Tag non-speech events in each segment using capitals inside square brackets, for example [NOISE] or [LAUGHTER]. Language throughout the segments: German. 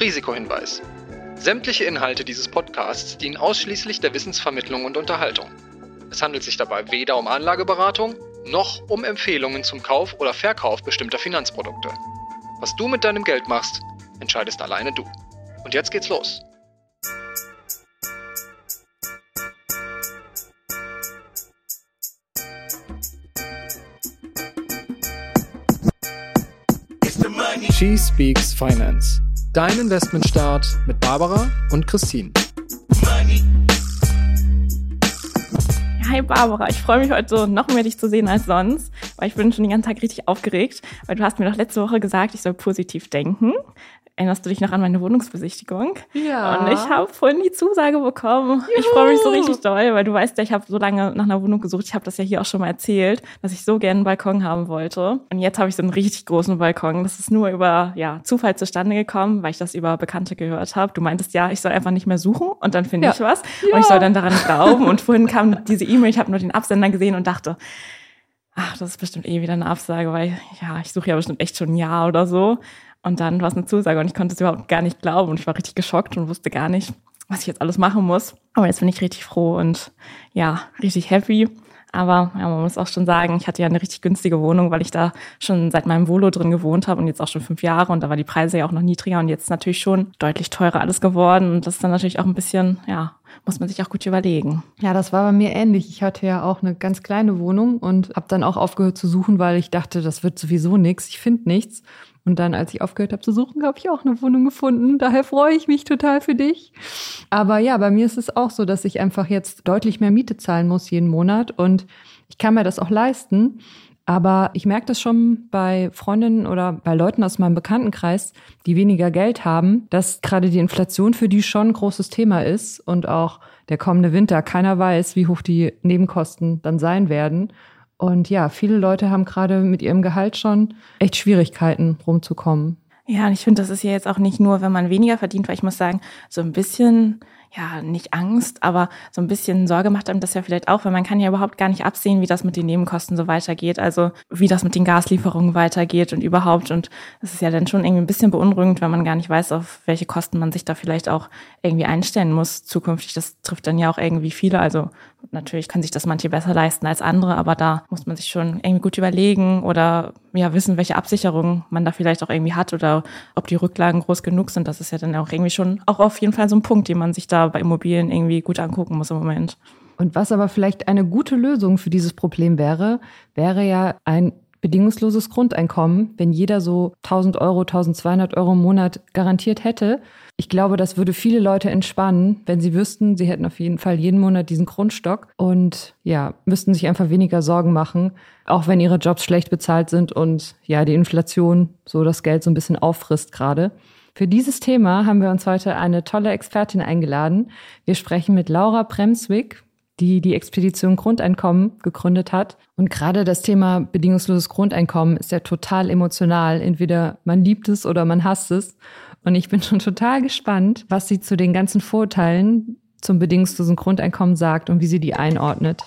Risikohinweis. Sämtliche Inhalte dieses Podcasts dienen ausschließlich der Wissensvermittlung und Unterhaltung. Es handelt sich dabei weder um Anlageberatung noch um Empfehlungen zum Kauf oder Verkauf bestimmter Finanzprodukte. Was du mit deinem Geld machst, entscheidest alleine du. Und jetzt geht's los. She Speaks Finance. Dein Investmentstart mit Barbara und Christine. Hi Barbara, ich freue mich heute noch mehr dich zu sehen als sonst, weil ich bin schon den ganzen Tag richtig aufgeregt, weil du hast mir doch letzte Woche gesagt, ich soll positiv denken. Erinnerst du dich noch an meine Wohnungsbesichtigung? Ja. Und ich habe vorhin die Zusage bekommen. Juhu. Ich freue mich so richtig doll, weil du weißt ja, ich habe so lange nach einer Wohnung gesucht. Ich habe das ja hier auch schon mal erzählt, dass ich so gerne einen Balkon haben wollte. Und jetzt habe ich so einen richtig großen Balkon. Das ist nur über ja, Zufall zustande gekommen, weil ich das über Bekannte gehört habe. Du meintest ja, ich soll einfach nicht mehr suchen und dann finde Ja. ich was. Ja. Und ich soll dann daran glauben. Und vorhin kam diese E-Mail, ich habe nur den Absender gesehen und dachte, ach, das ist bestimmt eh wieder eine Absage, weil ja, ich suche ja bestimmt echt schon ein Jahr oder so. Und dann war es eine Zusage und ich konnte es überhaupt gar nicht glauben und ich war richtig geschockt und wusste gar nicht, was ich jetzt alles machen muss. Aber jetzt bin ich richtig froh und ja, richtig happy. Aber ja, man muss auch schon sagen, ich hatte ja eine richtig günstige Wohnung, weil ich da schon seit meinem Volo drin gewohnt habe und jetzt auch schon fünf Jahre und da war die Preise ja auch noch niedriger und jetzt natürlich schon deutlich teurer alles geworden und das ist dann natürlich auch ein bisschen, ja, muss man sich auch gut überlegen. Ja, das war bei mir ähnlich. Ich hatte ja auch eine ganz kleine Wohnung und habe dann auch aufgehört zu suchen, weil ich dachte, das wird sowieso nichts. Ich finde nichts. Und dann, als ich aufgehört habe zu suchen, habe ich auch eine Wohnung gefunden. Daher freue ich mich total für dich. Aber ja, bei mir ist es auch so, dass ich einfach jetzt deutlich mehr Miete zahlen muss jeden Monat und ich kann mir das auch leisten. Aber ich merke das schon bei Freundinnen oder bei Leuten aus meinem Bekanntenkreis, die weniger Geld haben, dass gerade die Inflation für die schon ein großes Thema ist und auch der kommende Winter. Keiner weiß, wie hoch die Nebenkosten dann sein werden. Und ja, viele Leute haben gerade mit ihrem Gehalt schon echt Schwierigkeiten rumzukommen. Ja, und ich finde, das ist ja jetzt auch nicht nur, wenn man weniger verdient, weil ich muss sagen, so ein bisschen, ja, nicht Angst, aber so ein bisschen Sorge macht einem das ja vielleicht auch, weil man kann ja überhaupt gar nicht absehen, wie das mit den Nebenkosten so weitergeht, also wie das mit den Gaslieferungen weitergeht und überhaupt. Und das ist ja dann schon irgendwie ein bisschen beunruhigend, wenn man gar nicht weiß, auf welche Kosten man sich da vielleicht auch irgendwie einstellen muss zukünftig. Das trifft dann ja auch irgendwie viele. Also natürlich können sich das manche besser leisten als andere, aber da muss man sich schon irgendwie gut überlegen oder ja wissen, welche Absicherungen man da vielleicht auch irgendwie hat oder ob die Rücklagen groß genug sind. Das ist ja dann auch irgendwie schon auch auf jeden Fall so ein Punkt, den man sich da bei Immobilien irgendwie gut angucken muss im Moment. Und was aber vielleicht eine gute Lösung für dieses Problem wäre, wäre ja ein bedingungsloses Grundeinkommen, wenn jeder so 1000 Euro, 1200 Euro im Monat garantiert hätte. Ich glaube, das würde viele Leute entspannen, wenn sie wüssten, sie hätten auf jeden Fall jeden Monat diesen Grundstock und ja, müssten sich einfach weniger Sorgen machen, auch wenn ihre Jobs schlecht bezahlt sind und ja, die Inflation so das Geld so ein bisschen auffrisst gerade. Für dieses Thema haben wir uns heute eine tolle Expertin eingeladen. Wir sprechen mit Laura Bremswick, die die Expedition Grundeinkommen gegründet hat. Und gerade das Thema bedingungsloses Grundeinkommen ist ja total emotional. Entweder man liebt es oder man hasst es. Und ich bin schon total gespannt, was sie zu den ganzen Vorurteilen zum bedingungslosen Grundeinkommen sagt und wie sie die einordnet.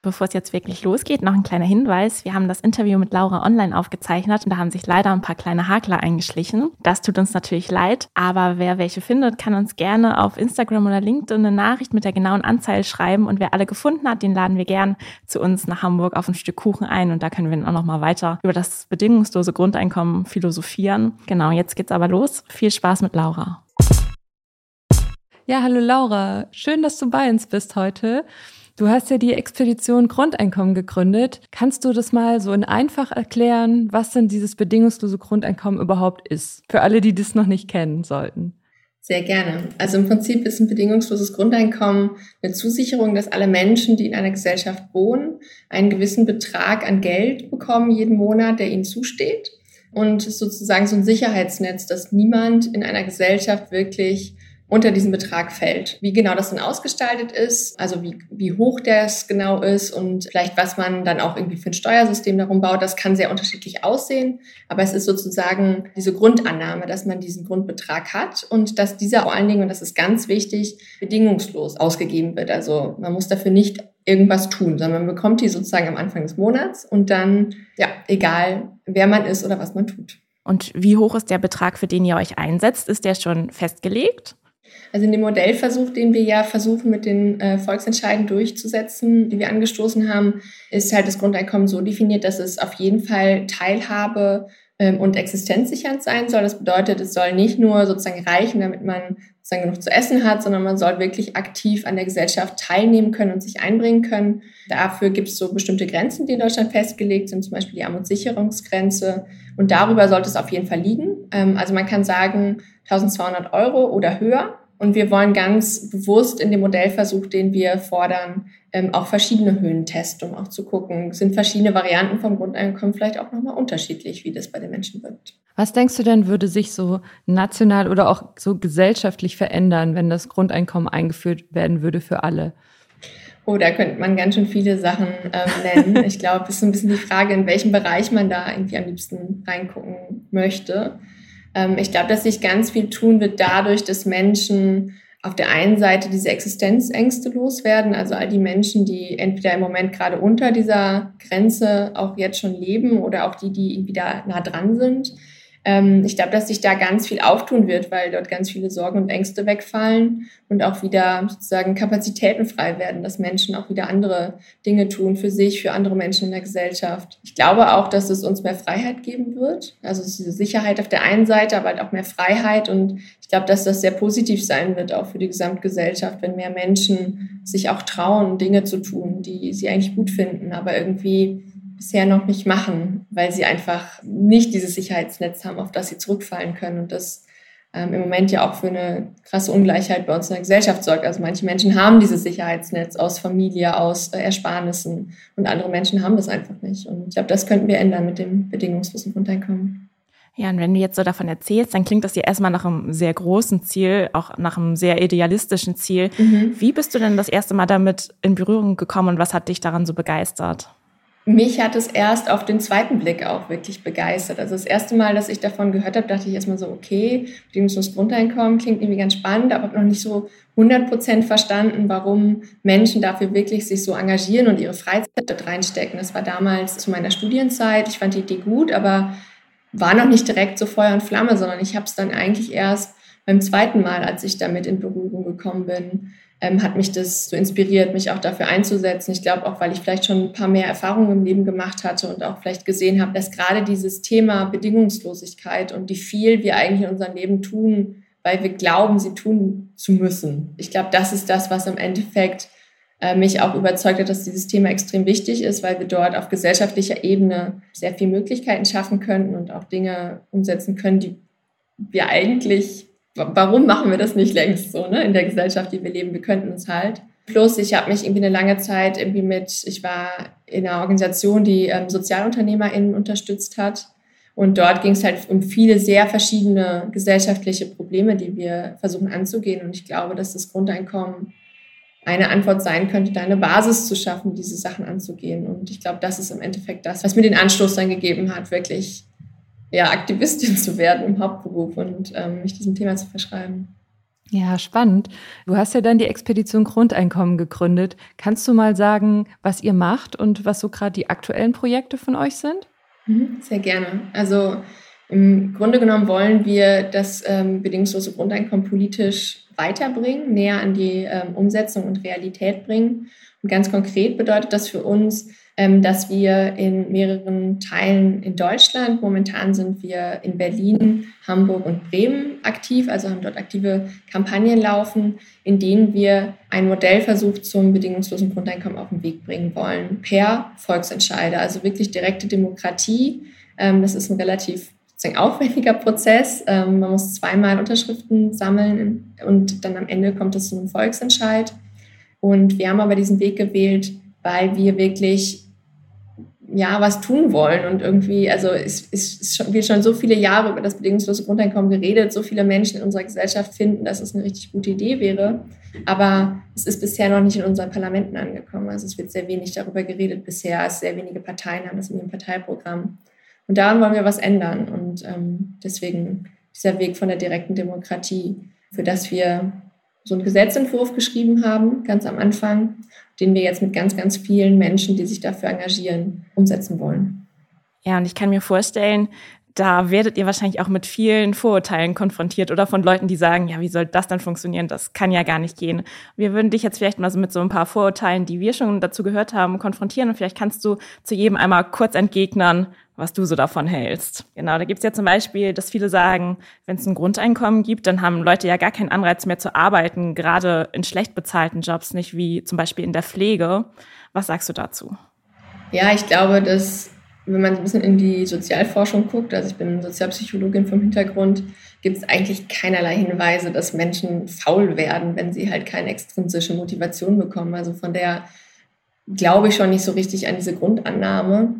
Bevor es jetzt wirklich losgeht, noch ein kleiner Hinweis. Wir haben das Interview mit Laura online aufgezeichnet und da haben sich leider ein paar kleine Hakler eingeschlichen. Das tut uns natürlich leid, aber wer welche findet, kann uns gerne auf Instagram oder LinkedIn eine Nachricht mit der genauen Anzahl schreiben und wer alle gefunden hat, den laden wir gern zu uns nach Hamburg auf ein Stück Kuchen ein und da können wir dann auch noch mal weiter über das bedingungslose Grundeinkommen philosophieren. Genau, jetzt geht's aber los. Viel Spaß mit Laura. Ja, hallo Laura. Schön, dass du bei uns bist heute. Du hast ja die Expedition Grundeinkommen gegründet. Kannst du das mal so in einfach erklären, was denn dieses bedingungslose Grundeinkommen überhaupt ist? Für alle, die das noch nicht kennen sollten. Sehr gerne. Also im Prinzip ist ein bedingungsloses Grundeinkommen eine Zusicherung, dass alle Menschen, die in einer Gesellschaft wohnen, einen gewissen Betrag an Geld bekommen jeden Monat, der ihnen zusteht. Und ist sozusagen so ein Sicherheitsnetz, dass niemand in einer Gesellschaft wirklich unter diesen Betrag fällt. Wie genau das dann ausgestaltet ist, also wie, wie hoch das genau ist und vielleicht was man dann auch irgendwie für ein Steuersystem darum baut, das kann sehr unterschiedlich aussehen. Aber es ist sozusagen diese Grundannahme, dass man diesen Grundbetrag hat und dass dieser vor allen Dingen, und das ist ganz wichtig, bedingungslos ausgegeben wird. Also man muss dafür nicht irgendwas tun, sondern man bekommt die sozusagen am Anfang des Monats und dann, ja, egal wer man ist oder was man tut. Und wie hoch ist der Betrag, für den ihr euch einsetzt? Ist der schon festgelegt? Also in dem Modellversuch, den wir ja versuchen mit den äh, Volksentscheiden durchzusetzen, die wir angestoßen haben, ist halt das Grundeinkommen so definiert, dass es auf jeden Fall Teilhabe ähm, und existenzsichernd sein soll. Das bedeutet, es soll nicht nur sozusagen reichen, damit man sozusagen genug zu essen hat, sondern man soll wirklich aktiv an der Gesellschaft teilnehmen können und sich einbringen können. Dafür gibt es so bestimmte Grenzen, die in Deutschland festgelegt sind, zum Beispiel die Armutssicherungsgrenze. Und darüber sollte es auf jeden Fall liegen. Ähm, also man kann sagen 1200 Euro oder höher. Und wir wollen ganz bewusst in dem Modellversuch, den wir fordern, ähm, auch verschiedene Höhen testen, um auch zu gucken, sind verschiedene Varianten vom Grundeinkommen vielleicht auch nochmal unterschiedlich, wie das bei den Menschen wirkt. Was denkst du denn, würde sich so national oder auch so gesellschaftlich verändern, wenn das Grundeinkommen eingeführt werden würde für alle? Oh, da könnte man ganz schön viele Sachen ähm, nennen. ich glaube, es ist so ein bisschen die Frage, in welchem Bereich man da irgendwie am liebsten reingucken möchte. Ähm, ich glaube, dass sich ganz viel tun wird dadurch, dass Menschen auf der einen Seite diese Existenzängste loswerden, also all die Menschen, die entweder im Moment gerade unter dieser Grenze auch jetzt schon leben oder auch die, die irgendwie da nah dran sind. Ähm, ich glaube, dass sich da ganz viel auftun wird, weil dort ganz viele Sorgen und Ängste wegfallen und auch wieder sozusagen Kapazitäten frei werden, dass Menschen auch wieder andere Dinge tun für sich, für andere Menschen in der Gesellschaft. Ich glaube auch, dass es uns mehr Freiheit geben wird. Also diese Sicherheit auf der einen Seite, aber halt auch mehr Freiheit. Und ich glaube, dass das sehr positiv sein wird, auch für die Gesamtgesellschaft, wenn mehr Menschen sich auch trauen, Dinge zu tun, die sie eigentlich gut finden, aber irgendwie bisher noch nicht machen, weil sie einfach nicht dieses Sicherheitsnetz haben, auf das sie zurückfallen können. Und das ähm, im Moment ja auch für eine krasse Ungleichheit bei uns in der Gesellschaft sorgt. Also manche Menschen haben dieses Sicherheitsnetz aus Familie, aus äh, Ersparnissen und andere Menschen haben das einfach nicht. Und ich glaube, das könnten wir ändern mit dem bedingungslosen Grundeinkommen. Ja, und wenn du jetzt so davon erzählst, dann klingt das ja erstmal nach einem sehr großen Ziel, auch nach einem sehr idealistischen Ziel. Mhm. Wie bist du denn das erste Mal damit in Berührung gekommen und was hat dich daran so begeistert? Mich hat es erst auf den zweiten Blick auch wirklich begeistert. Also das erste Mal, dass ich davon gehört habe, dachte ich erstmal so, okay, bedingungsloses Grundeinkommen klingt irgendwie ganz spannend, aber noch nicht so 100 Prozent verstanden, warum Menschen dafür wirklich sich so engagieren und ihre Freizeit dort reinstecken. Das war damals zu meiner Studienzeit. Ich fand die Idee gut, aber war noch nicht direkt so Feuer und Flamme, sondern ich habe es dann eigentlich erst beim zweiten Mal, als ich damit in Berührung gekommen bin, ähm, hat mich das so inspiriert, mich auch dafür einzusetzen. Ich glaube auch, weil ich vielleicht schon ein paar mehr Erfahrungen im Leben gemacht hatte und auch vielleicht gesehen habe, dass gerade dieses Thema Bedingungslosigkeit und wie viel wir eigentlich in unserem Leben tun, weil wir glauben, sie tun zu müssen. Ich glaube, das ist das, was im Endeffekt äh, mich auch überzeugt hat, dass dieses Thema extrem wichtig ist, weil wir dort auf gesellschaftlicher Ebene sehr viele Möglichkeiten schaffen könnten und auch Dinge umsetzen können, die wir eigentlich warum machen wir das nicht längst so, ne, in der Gesellschaft, die wir leben? Wir könnten es halt. Plus, ich habe mich irgendwie eine lange Zeit irgendwie mit, ich war in einer Organisation, die ähm, SozialunternehmerInnen unterstützt hat. Und dort ging es halt um viele sehr verschiedene gesellschaftliche Probleme, die wir versuchen anzugehen. Und ich glaube, dass das Grundeinkommen eine Antwort sein könnte, da eine Basis zu schaffen, diese Sachen anzugehen. Und ich glaube, das ist im Endeffekt das, was mir den Anstoß dann gegeben hat, wirklich ja, Aktivistin zu werden im Hauptberuf und ähm, mich diesem Thema zu verschreiben. Ja, spannend. Du hast ja dann die Expedition Grundeinkommen gegründet. Kannst du mal sagen, was ihr macht und was so gerade die aktuellen Projekte von euch sind? Mhm, sehr gerne. Also im Grunde genommen wollen wir das ähm, bedingungslose Grundeinkommen politisch weiterbringen, näher an die ähm, Umsetzung und Realität bringen. Und ganz konkret bedeutet das für uns, dass wir in mehreren Teilen in Deutschland, momentan sind wir in Berlin, Hamburg und Bremen aktiv, also haben dort aktive Kampagnen laufen, in denen wir einen Modellversuch zum bedingungslosen Grundeinkommen auf den Weg bringen wollen, per Volksentscheider, also wirklich direkte Demokratie. Ähm, das ist ein relativ aufwendiger Prozess. Ähm, man muss zweimal Unterschriften sammeln und dann am Ende kommt es zu einem Volksentscheid. Und wir haben aber diesen Weg gewählt, weil wir wirklich ja, was tun wollen. Und irgendwie, also es, es, es wird schon so viele Jahre über das bedingungslose Grundeinkommen geredet, so viele Menschen in unserer Gesellschaft finden, dass es eine richtig gute Idee wäre. Aber es ist bisher noch nicht in unseren Parlamenten angekommen. Also es wird sehr wenig darüber geredet bisher. Es sehr wenige Parteien haben das in ihrem Parteiprogramm. Und daran wollen wir was ändern. Und ähm, deswegen dieser Weg von der direkten Demokratie, für das wir so einen Gesetzentwurf geschrieben haben, ganz am Anfang, den wir jetzt mit ganz, ganz vielen Menschen, die sich dafür engagieren, umsetzen wollen. Ja, und ich kann mir vorstellen, da werdet ihr wahrscheinlich auch mit vielen Vorurteilen konfrontiert oder von Leuten, die sagen, ja, wie soll das dann funktionieren? Das kann ja gar nicht gehen. Wir würden dich jetzt vielleicht mal so mit so ein paar Vorurteilen, die wir schon dazu gehört haben, konfrontieren und vielleicht kannst du zu jedem einmal kurz entgegnen, was du so davon hältst. Genau, da gibt's ja zum Beispiel, dass viele sagen, wenn es ein Grundeinkommen gibt, dann haben Leute ja gar keinen Anreiz mehr zu arbeiten, gerade in schlecht bezahlten Jobs, nicht wie zum Beispiel in der Pflege. Was sagst du dazu? Ja, ich glaube, dass wenn man ein bisschen in die Sozialforschung guckt, also ich bin Sozialpsychologin vom Hintergrund, gibt es eigentlich keinerlei Hinweise, dass Menschen faul werden, wenn sie halt keine extrinsische Motivation bekommen. Also von der glaube ich schon nicht so richtig an diese Grundannahme.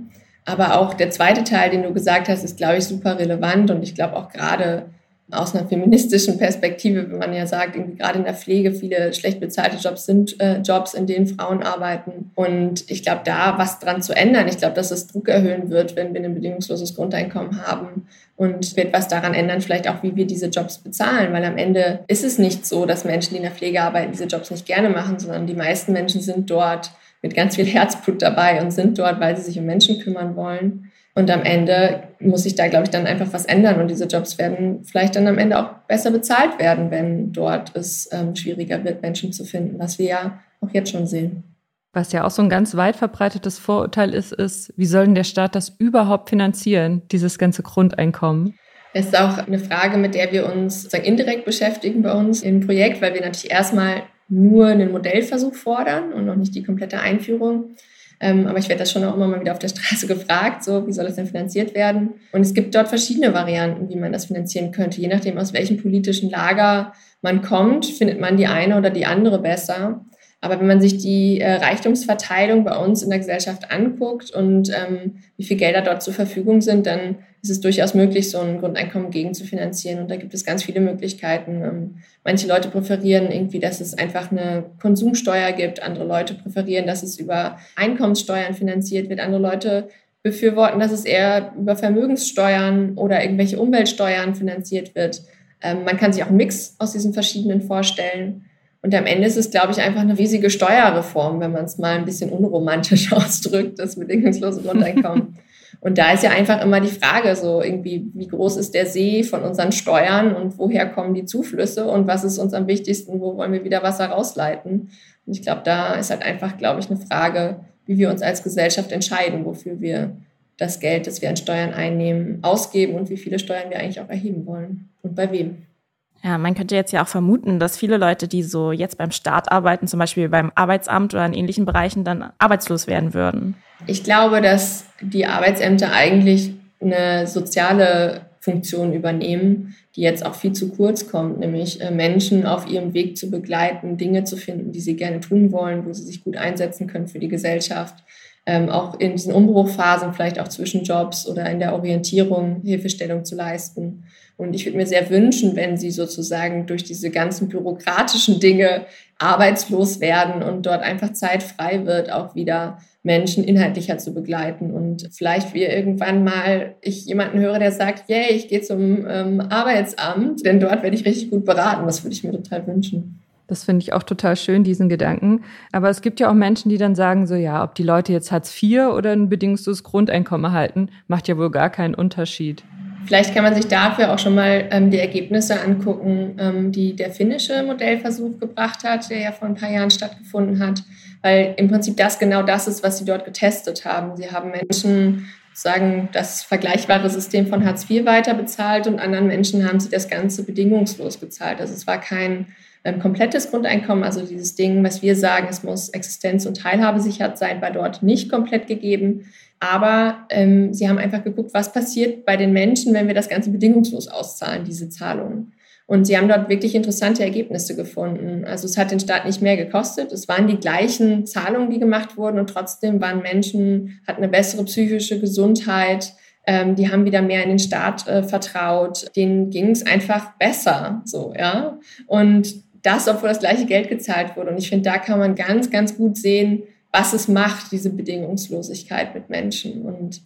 Aber auch der zweite Teil, den du gesagt hast, ist, glaube ich, super relevant. Und ich glaube auch gerade aus einer feministischen Perspektive, wenn man ja sagt, irgendwie gerade in der Pflege viele schlecht bezahlte Jobs sind äh, Jobs, in denen Frauen arbeiten. Und ich glaube, da was dran zu ändern, ich glaube, dass es Druck erhöhen wird, wenn wir ein bedingungsloses Grundeinkommen haben und wird was daran ändern, vielleicht auch, wie wir diese Jobs bezahlen, weil am Ende ist es nicht so, dass Menschen, die in der Pflege arbeiten, diese Jobs nicht gerne machen, sondern die meisten Menschen sind dort mit ganz viel Herzblut dabei und sind dort, weil sie sich um Menschen kümmern wollen. Und am Ende muss sich da, glaube ich, dann einfach was ändern. Und diese Jobs werden vielleicht dann am Ende auch besser bezahlt werden, wenn dort es ähm, schwieriger wird, Menschen zu finden, was wir ja auch jetzt schon sehen. Was ja auch so ein ganz weit verbreitetes Vorurteil ist, ist, wie soll denn der Staat das überhaupt finanzieren, dieses ganze Grundeinkommen? Es ist auch eine Frage, mit der wir uns indirekt beschäftigen bei uns im Projekt, weil wir natürlich erstmal nur einen Modellversuch fordern und noch nicht die komplette Einführung. Ähm, aber ich werde das schon auch immer mal wieder auf der [LAUGHS] Straße gefragt, so wie soll das denn finanziert werden? Und es gibt dort verschiedene Varianten, wie man das finanzieren könnte. Je nachdem, aus welchem politischen Lager man kommt, findet man die eine oder die andere besser. Aber wenn man sich die äh, Reichtumsverteilung bei uns in der Gesellschaft anguckt und ähm, wie viel Gelder dort zur Verfügung sind, dann ist es durchaus möglich, so ein Grundeinkommen gegen zu finanzieren. Und da gibt es ganz viele Möglichkeiten. Ähm, manche Leute präferieren irgendwie, dass es einfach eine Konsumsteuer gibt. Andere Leute präferieren, dass es über Einkommenssteuern finanziert wird. Andere Leute befürworten, dass es eher über Vermögenssteuern oder irgendwelche Umweltsteuern finanziert wird. Ähm, man kann sich auch einen Mix aus diesen verschiedenen vorstellen. Und am Ende ist es, glaube ich, einfach eine riesige Steuerreform, wenn man es mal ein bisschen unromantisch [LAUGHS] ausdrückt, das bedingungslose Grundeinkommen. [LAUGHS] Und da ist ja einfach immer die Frage, so irgendwie, wie groß ist der See von unseren Steuern und woher kommen die Zuflüsse und was ist uns am wichtigsten, wo wollen wir wieder Wasser rausleiten? Und ich glaube, da ist halt einfach, glaube ich, eine Frage, wie wir uns als Gesellschaft entscheiden, wofür wir das Geld, das wir an Steuern einnehmen, ausgeben und wie viele Steuern wir eigentlich auch erheben wollen und bei wem. Ja, man könnte jetzt ja auch vermuten, dass viele Leute, die so jetzt beim Staat arbeiten, zum Beispiel beim Arbeitsamt oder in ähnlichen Bereichen, dann arbeitslos werden würden. Ich glaube, dass die Arbeitsämter eigentlich eine soziale Funktion übernehmen, die jetzt auch viel zu kurz kommt, nämlich äh, Menschen auf ihrem Weg zu begleiten, Dinge zu finden, die sie gerne tun wollen, wo sie sich gut einsetzen können für die Gesellschaft. Ähm, auch in diesen Umbruchphasen, vielleicht auch zwischen Jobs oder in der Orientierung Hilfestellung zu leisten. Und ich würde mir sehr wünschen, wenn sie sozusagen durch diese ganzen bürokratischen Dinge arbeitslos werden und dort einfach Zeit frei wird, auch wieder Menschen inhaltlicher zu begleiten. Und vielleicht wir irgendwann mal, ich jemanden höre, der sagt, yay, ich gehe zum ähm, Arbeitsamt, denn dort werde ich richtig gut beraten. Das würde ich mir total wünschen. Das finde ich auch total schön, diesen Gedanken. Aber es gibt ja auch Menschen, die dann sagen, so ja, ob die Leute jetzt Hartz IV oder ein bedingungsloses Grundeinkommen erhalten, macht ja wohl gar keinen Unterschied. Vielleicht kann man sich dafür auch schon mal ähm, die Ergebnisse angucken, ähm, die der finnische Modellversuch gebracht hat, der ja vor ein paar Jahren stattgefunden hat, weil im Prinzip das genau das ist, was sie dort getestet haben. Sie haben Menschen sagen das vergleichbare System von Hartz IV weiter bezahlt und anderen Menschen haben sie das Ganze bedingungslos bezahlt. Also es war kein ähm, komplettes Grundeinkommen, also dieses Ding, was wir sagen, es muss Existenz- und Teilhabesicherheit sein, war dort nicht komplett gegeben. Aber ähm, sie haben einfach geguckt, was passiert bei den Menschen, wenn wir das Ganze bedingungslos auszahlen, diese Zahlungen. Und sie haben dort wirklich interessante Ergebnisse gefunden. Also es hat den Staat nicht mehr gekostet. Es waren die gleichen Zahlungen, die gemacht wurden und trotzdem waren Menschen, hatten eine bessere psychische Gesundheit. Ähm, die haben wieder mehr in den Staat äh, vertraut. Denen ging es einfach besser, so, ja. Und das, obwohl das gleiche Geld gezahlt wurde. Und ich finde, da kann man ganz, ganz gut sehen, was es macht, diese Bedingungslosigkeit mit Menschen. Und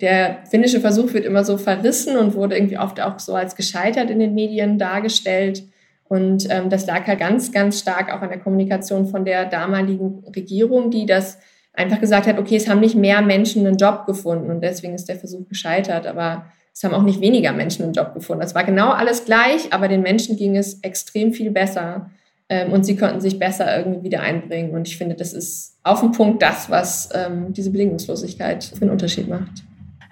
der finnische Versuch wird immer so verrissen und wurde irgendwie oft auch so als gescheitert in den Medien dargestellt. Und ähm, das lag halt ganz, ganz stark auch an der Kommunikation von der damaligen Regierung, die das einfach gesagt hat, okay, es haben nicht mehr Menschen einen Job gefunden und deswegen ist der Versuch gescheitert, aber es haben auch nicht weniger Menschen einen Job gefunden. Es war genau alles gleich, aber den Menschen ging es extrem viel besser ähm, und sie konnten sich besser irgendwie wieder einbringen. Und ich finde, das ist auf den Punkt das, was ähm, diese Bedingungslosigkeit für einen Unterschied macht.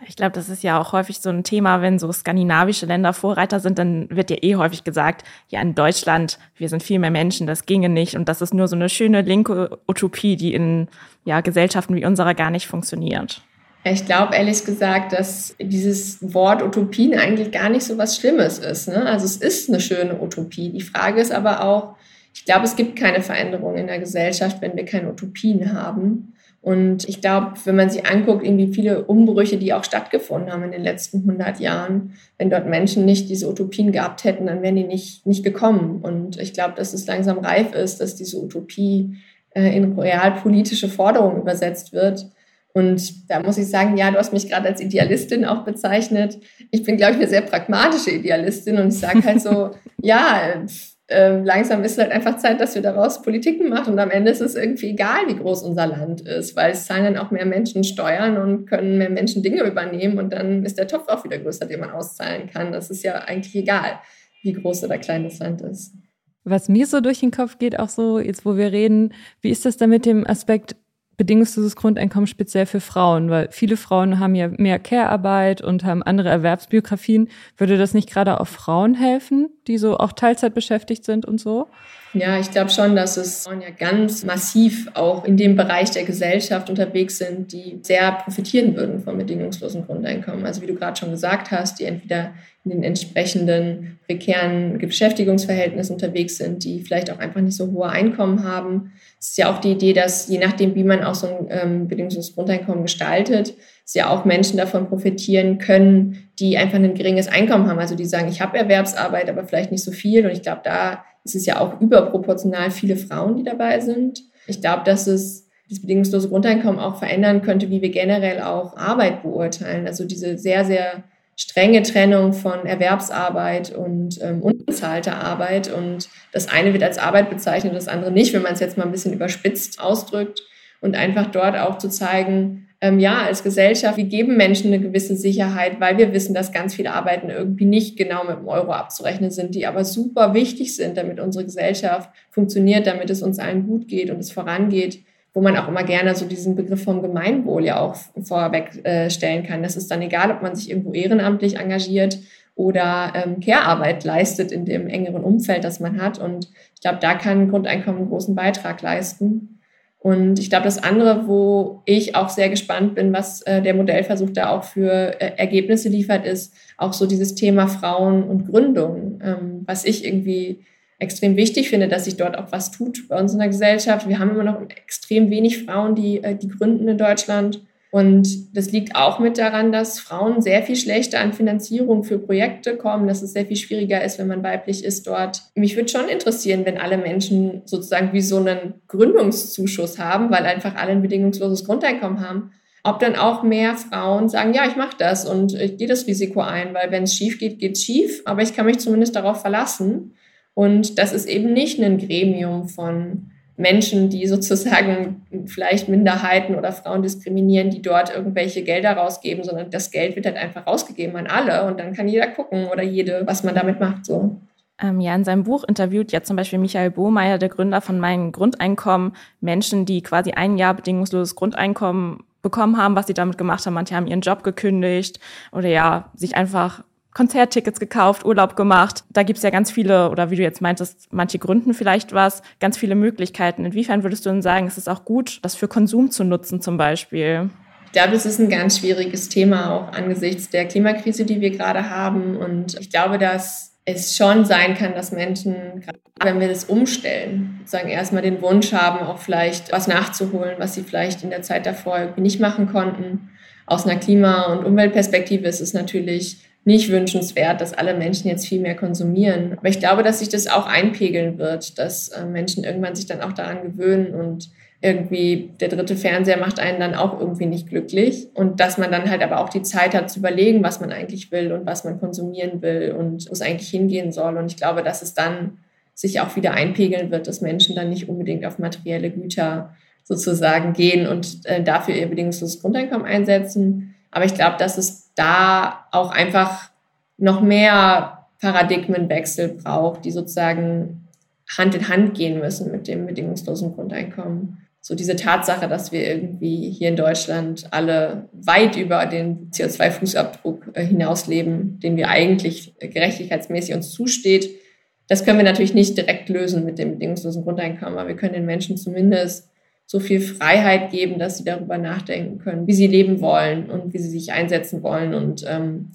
Ich glaube, das ist ja auch häufig so ein Thema, wenn so skandinavische Länder Vorreiter sind, dann wird ja eh häufig gesagt, ja, in Deutschland, wir sind viel mehr Menschen, das ginge nicht. Und das ist nur so eine schöne linke Utopie, die in ja, Gesellschaften wie unserer gar nicht funktioniert. Ich glaube ehrlich gesagt, dass dieses Wort Utopien eigentlich gar nicht so was Schlimmes ist. Ne? Also es ist eine schöne Utopie. Die Frage ist aber auch, ich glaube, es gibt keine Veränderung in der Gesellschaft, wenn wir keine Utopien haben. Und ich glaube, wenn man sich anguckt, irgendwie viele Umbrüche, die auch stattgefunden haben in den letzten 100 Jahren, wenn dort Menschen nicht diese Utopien gehabt hätten, dann wären die nicht, nicht gekommen. Und ich glaube, dass es langsam reif ist, dass diese Utopie äh, in realpolitische Forderungen übersetzt wird. Und da muss ich sagen, ja, du hast mich gerade als Idealistin auch bezeichnet. Ich bin, glaube ich, eine sehr pragmatische Idealistin und ich sage halt so, [LAUGHS] ja, äh, langsam ist es halt einfach Zeit, dass wir daraus Politiken machen. Und am Ende ist es irgendwie egal, wie groß unser Land ist, weil es zahlen dann auch mehr Menschen Steuern und können mehr Menschen Dinge übernehmen. Und dann ist der Topf auch wieder größer, den man auszahlen kann. Das ist ja eigentlich egal, wie groß oder klein das Land ist. Was mir so durch den Kopf geht, auch so, jetzt wo wir reden, wie ist das da mit dem Aspekt bedingungsloses Grundeinkommen speziell für Frauen, weil viele Frauen haben ja mehr Care-Arbeit und haben andere Erwerbsbiografien. Würde das nicht gerade auch Frauen helfen, die so auch Teilzeit beschäftigt sind und so? Ja, ich glaube schon, dass es Frauen ja ganz massiv auch in dem Bereich der Gesellschaft unterwegs sind, die sehr profitieren würden vom bedingungslosen Grundeinkommen. Also wie du gerade schon gesagt hast, die entweder in den entsprechenden prekären Beschäftigungsverhältnissen unterwegs sind, die vielleicht auch einfach nicht so hohe Einkommen haben. Es ist ja auch die Idee, dass je nachdem, wie man auch so ein ähm, bedingungsloses Grundeinkommen gestaltet, es ja auch Menschen davon profitieren können, die einfach ein geringes Einkommen haben. Also die sagen, ich habe Erwerbsarbeit, aber vielleicht nicht so viel. Und ich glaube, da ist es ja auch überproportional viele Frauen, die dabei sind. Ich glaube, dass es das bedingungslose Grundeinkommen auch verändern könnte, wie wir generell auch Arbeit beurteilen. Also diese sehr, sehr strenge Trennung von Erwerbsarbeit und ähm, unbezahlter Arbeit. Und das eine wird als Arbeit bezeichnet, das andere nicht, wenn man es jetzt mal ein bisschen überspitzt ausdrückt. Und einfach dort auch zu zeigen, ähm, ja, als Gesellschaft, wir geben Menschen eine gewisse Sicherheit, weil wir wissen, dass ganz viele Arbeiten irgendwie nicht genau mit dem Euro abzurechnen sind, die aber super wichtig sind, damit unsere Gesellschaft funktioniert, damit es uns allen gut geht und es vorangeht wo man auch immer gerne so diesen Begriff vom Gemeinwohl ja auch vorweg äh, kann. Das ist dann egal, ob man sich irgendwo ehrenamtlich engagiert oder ähm, Care-Arbeit leistet in dem engeren Umfeld, das man hat. Und ich glaube, da kann Grundeinkommen einen großen Beitrag leisten. Und ich glaube, das andere, wo ich auch sehr gespannt bin, was äh, der Modellversuch da auch für äh, Ergebnisse liefert, ist auch so dieses Thema Frauen und Gründung, ähm, was ich irgendwie extrem wichtig finde, dass sich dort auch was tut bei uns in der Gesellschaft. Wir haben immer noch extrem wenig Frauen, die, äh, die gründen in Deutschland. Und das liegt auch mit daran, dass Frauen sehr viel schlechter an Finanzierung für Projekte kommen, dass es sehr viel schwieriger ist, wenn man weiblich ist dort. Mich würde schon interessieren, wenn alle Menschen sozusagen wie so einen Gründungszuschuss haben, weil einfach alle ein bedingungsloses Grundeinkommen haben, ob dann auch mehr Frauen sagen, ja, ich mache das und ich gehe das Risiko ein, weil wenn es schief geht, geht es schief, aber ich kann mich zumindest darauf verlassen. Und das ist eben nicht ein Gremium von Menschen, die sozusagen vielleicht Minderheiten oder Frauen diskriminieren, die dort irgendwelche Gelder rausgeben, sondern das Geld wird halt einfach rausgegeben an alle und dann kann jeder gucken oder jede, was man damit macht. So. Ähm, ja, in seinem Buch interviewt ja zum Beispiel Michael Bohmeier, der Gründer von Mein Grundeinkommen, Menschen, die quasi ein Jahr bedingungsloses Grundeinkommen bekommen haben, was sie damit gemacht haben. Manche haben ihren Job gekündigt oder ja, sich einfach Konzerttickets gekauft, Urlaub gemacht. Da gibt's ja ganz viele, oder wie du jetzt meintest, manche gründen vielleicht was, ganz viele Möglichkeiten. Inwiefern würdest du denn sagen, es ist auch gut, das für Konsum zu nutzen zum Beispiel? Ich glaube, es ist ein ganz schwieriges Thema auch angesichts der Klimakrise, die wir gerade haben. Und ich glaube, dass es schon sein kann, dass Menschen, wenn wir das umstellen, sozusagen erstmal den Wunsch haben, auch vielleicht was nachzuholen, was sie vielleicht in der Zeit davor nicht machen konnten. Aus einer Klima- und Umweltperspektive ist es natürlich nicht wünschenswert, dass alle Menschen jetzt viel mehr konsumieren. Aber ich glaube, dass sich das auch einpegeln wird, dass äh, Menschen irgendwann sich dann auch daran gewöhnen und irgendwie der dritte Fernseher macht einen dann auch irgendwie nicht glücklich und dass man dann halt aber auch die Zeit hat zu überlegen, was man eigentlich will und was man konsumieren will und wo es eigentlich hingehen soll. Und ich glaube, dass es dann sich auch wieder einpegeln wird, dass Menschen dann nicht unbedingt auf materielle Güter sozusagen gehen und äh, dafür ihr bedingungsloses Grundeinkommen einsetzen. Aber ich glaube, dass es da auch einfach noch mehr Paradigmenwechsel braucht, die sozusagen Hand in Hand gehen müssen mit dem bedingungslosen Grundeinkommen. So diese Tatsache, dass wir irgendwie hier in Deutschland alle weit über den CO2-Fußabdruck äh, hinausleben, den wir eigentlich gerechtigkeitsmäßig uns zusteht, das können wir natürlich nicht direkt lösen mit dem bedingungslosen Grundeinkommen, aber wir können den Menschen zumindest so viel Freiheit geben, dass sie darüber nachdenken können, wie sie leben wollen und wie sie sich einsetzen wollen und ähm,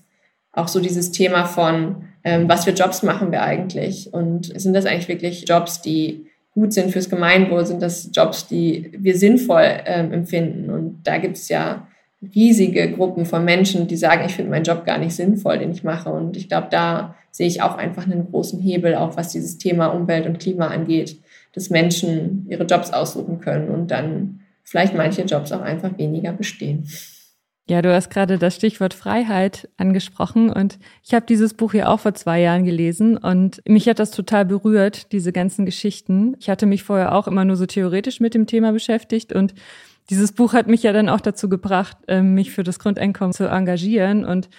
auch so dieses Thema von, ähm, was für Jobs machen wir eigentlich und sind das eigentlich wirklich Jobs, die gut sind fürs Gemeinwohl, sind das Jobs, die wir sinnvoll ähm, empfinden. Und da gibt es ja riesige Gruppen von Menschen, die sagen, ich finde meinen Job gar nicht sinnvoll, den ich mache. Und ich glaube, da sehe ich auch einfach einen großen Hebel, auch was dieses Thema Umwelt und Klima angeht, dass Menschen ihre Jobs aussuchen können und dann vielleicht manche Jobs auch einfach weniger bestehen. Ja, du hast gerade das Stichwort Freiheit angesprochen und ich habe dieses Buch ja auch vor zwei Jahren gelesen und mich hat das total berührt, diese ganzen Geschichten. Ich hatte mich vorher auch immer nur so theoretisch mit dem Thema beschäftigt und dieses Buch hat mich ja dann auch dazu gebracht, ähm, mich für das Grundeinkommen zu engagieren und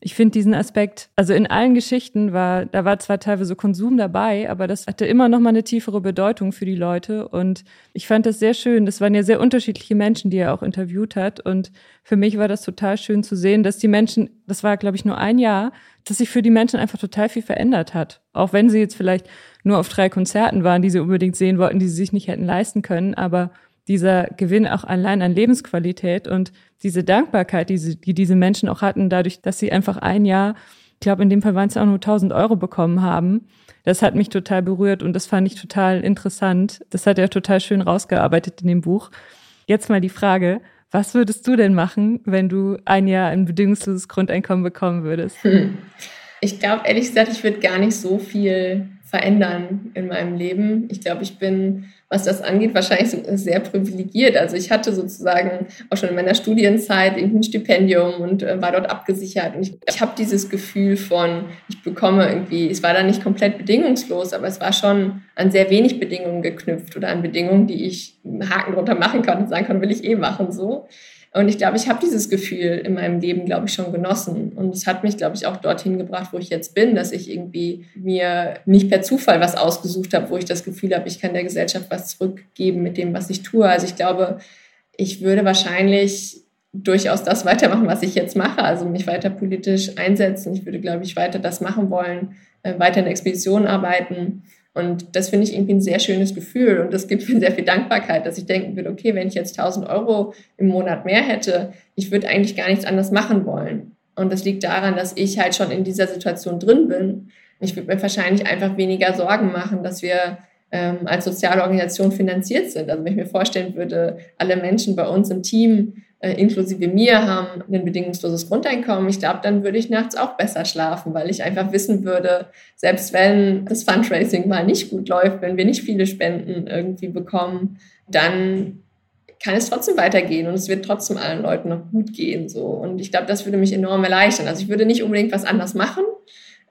ich finde diesen Aspekt, also in allen Geschichten war, da war zwar teilweise Konsum dabei, aber das hatte immer noch mal eine tiefere Bedeutung für die Leute. Und ich fand das sehr schön. Das waren ja sehr unterschiedliche Menschen, die er auch interviewt hat. Und für mich war das total schön zu sehen, dass die Menschen, das war, glaube ich, nur ein Jahr, dass sich für die Menschen einfach total viel verändert hat. Auch wenn sie jetzt vielleicht nur auf drei Konzerten waren, die sie unbedingt sehen wollten, die sie sich nicht hätten leisten können. Aber dieser Gewinn auch allein an Lebensqualität und diese Dankbarkeit, die, sie, die diese Menschen auch hatten, dadurch, dass sie einfach ein Jahr, ich glaube, in dem Fall waren es auch nur 1000 Euro bekommen haben. Das hat mich total berührt und das fand ich total interessant. Das hat er total schön rausgearbeitet in dem Buch. Jetzt mal die Frage, was würdest du denn machen, wenn du ein Jahr ein bedingungsloses Grundeinkommen bekommen würdest? Hm. Ich glaube, ehrlich gesagt, ich würde gar nicht so viel verändern in meinem Leben. Ich glaube, ich bin was das angeht, wahrscheinlich sehr privilegiert. Also ich hatte sozusagen auch schon in meiner Studienzeit ein Stipendium und äh, war dort abgesichert. Und ich, ich habe dieses Gefühl von, ich bekomme irgendwie, es war dann nicht komplett bedingungslos, aber es war schon an sehr wenig Bedingungen geknüpft oder an Bedingungen, die ich einen Haken drunter machen konnte und sagen konnte, will ich eh machen so. Und ich glaube, ich habe dieses Gefühl in meinem Leben, glaube ich, schon genossen. Und es hat mich, glaube ich, auch dorthin gebracht, wo ich jetzt bin, dass ich irgendwie mir nicht per Zufall was ausgesucht habe, wo ich das Gefühl habe, ich kann der Gesellschaft was zurückgeben mit dem, was ich tue. Also ich glaube, ich würde wahrscheinlich durchaus das weitermachen, was ich jetzt mache, also mich weiter politisch einsetzen. Ich würde, glaube ich, weiter das machen wollen, äh, weiter in der Expedition arbeiten und das finde ich irgendwie ein sehr schönes Gefühl und das gibt mir sehr viel Dankbarkeit, dass ich denken würde, okay, wenn ich jetzt 1000 Euro im Monat mehr hätte, ich würde eigentlich gar nichts anderes machen wollen. Und das liegt daran, dass ich halt schon in dieser Situation drin bin. Ich würde mir wahrscheinlich einfach weniger Sorgen machen, dass wir ähm, als soziale Organisation finanziert sind. Also wenn ich mir vorstellen würde, alle Menschen bei uns im Team äh, inklusive mir haben ein bedingungsloses Grundeinkommen, ich glaube, dann würde ich nachts auch besser schlafen, weil ich einfach wissen würde, selbst wenn das Fundraising mal nicht gut läuft, wenn wir nicht viele Spenden irgendwie bekommen, dann kann es trotzdem weitergehen und es wird trotzdem allen Leuten noch gut gehen. So. Und ich glaube, das würde mich enorm erleichtern. Also ich würde nicht unbedingt was anders machen,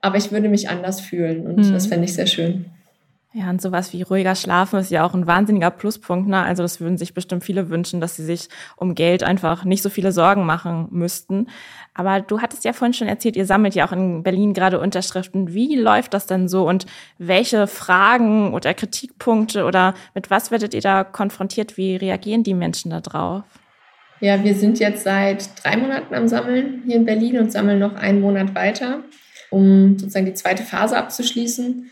aber ich würde mich anders fühlen und mhm. das fände ich sehr schön. Ja, und sowas wie ruhiger Schlafen ist ja auch ein wahnsinniger Pluspunkt. Ne? Also das würden sich bestimmt viele wünschen, dass sie sich um Geld einfach nicht so viele Sorgen machen müssten. Aber du hattest ja vorhin schon erzählt, ihr sammelt ja auch in Berlin gerade Unterschriften. Wie läuft das denn so und welche Fragen oder Kritikpunkte oder mit was werdet ihr da konfrontiert? Wie reagieren die Menschen da drauf? Ja, wir sind jetzt seit drei Monaten am Sammeln hier in Berlin und sammeln noch einen Monat weiter, um sozusagen die zweite Phase abzuschließen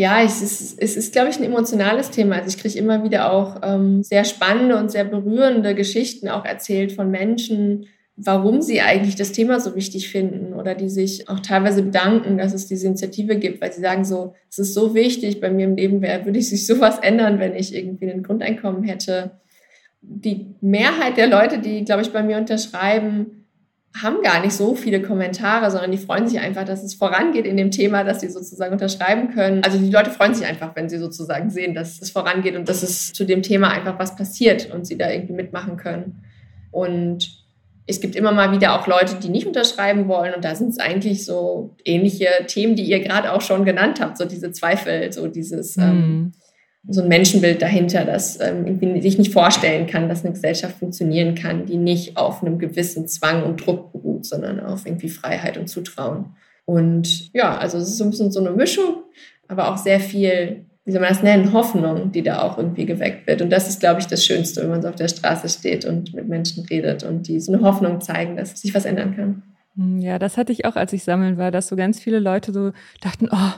ja, es ist, es ist, glaube ich, ein emotionales Thema. Also ich kriege immer wieder auch ähm, sehr spannende und sehr berührende Geschichten auch erzählt von Menschen, warum sie eigentlich das Thema so wichtig finden oder die sich auch teilweise bedanken, dass es diese Initiative gibt, weil sie sagen so, es ist so wichtig, bei mir im Leben wäre, würde ich sich sowas ändern, wenn ich irgendwie ein Grundeinkommen hätte. Die Mehrheit der Leute, die, glaube ich, bei mir unterschreiben, haben gar nicht so viele Kommentare, sondern die freuen sich einfach, dass es vorangeht in dem Thema, dass sie sozusagen unterschreiben können. Also die Leute freuen sich einfach, wenn sie sozusagen sehen, dass es vorangeht und dass es zu dem Thema einfach was passiert und sie da irgendwie mitmachen können. Und es gibt immer mal wieder auch Leute, die nicht unterschreiben wollen und da sind es eigentlich so ähnliche Themen, die ihr gerade auch schon genannt habt, so diese Zweifel, so dieses mhm. ähm, so ein Menschenbild dahinter, das ähm, sich nicht vorstellen kann, dass eine Gesellschaft funktionieren kann, die nicht auf einem gewissen Zwang und Druck beruht, sondern auf irgendwie Freiheit und Zutrauen. Und ja, also es ist so ein bisschen so eine Mischung, aber auch sehr viel, wie soll man das nennen, Hoffnung, die da auch irgendwie geweckt wird. Und das ist, glaube ich, das Schönste, wenn man so auf der Straße steht und mit Menschen redet und die so eine Hoffnung zeigen, dass sich was ändern kann. Ja, das hatte ich auch, als ich sammeln war, dass so ganz viele Leute so dachten, oh,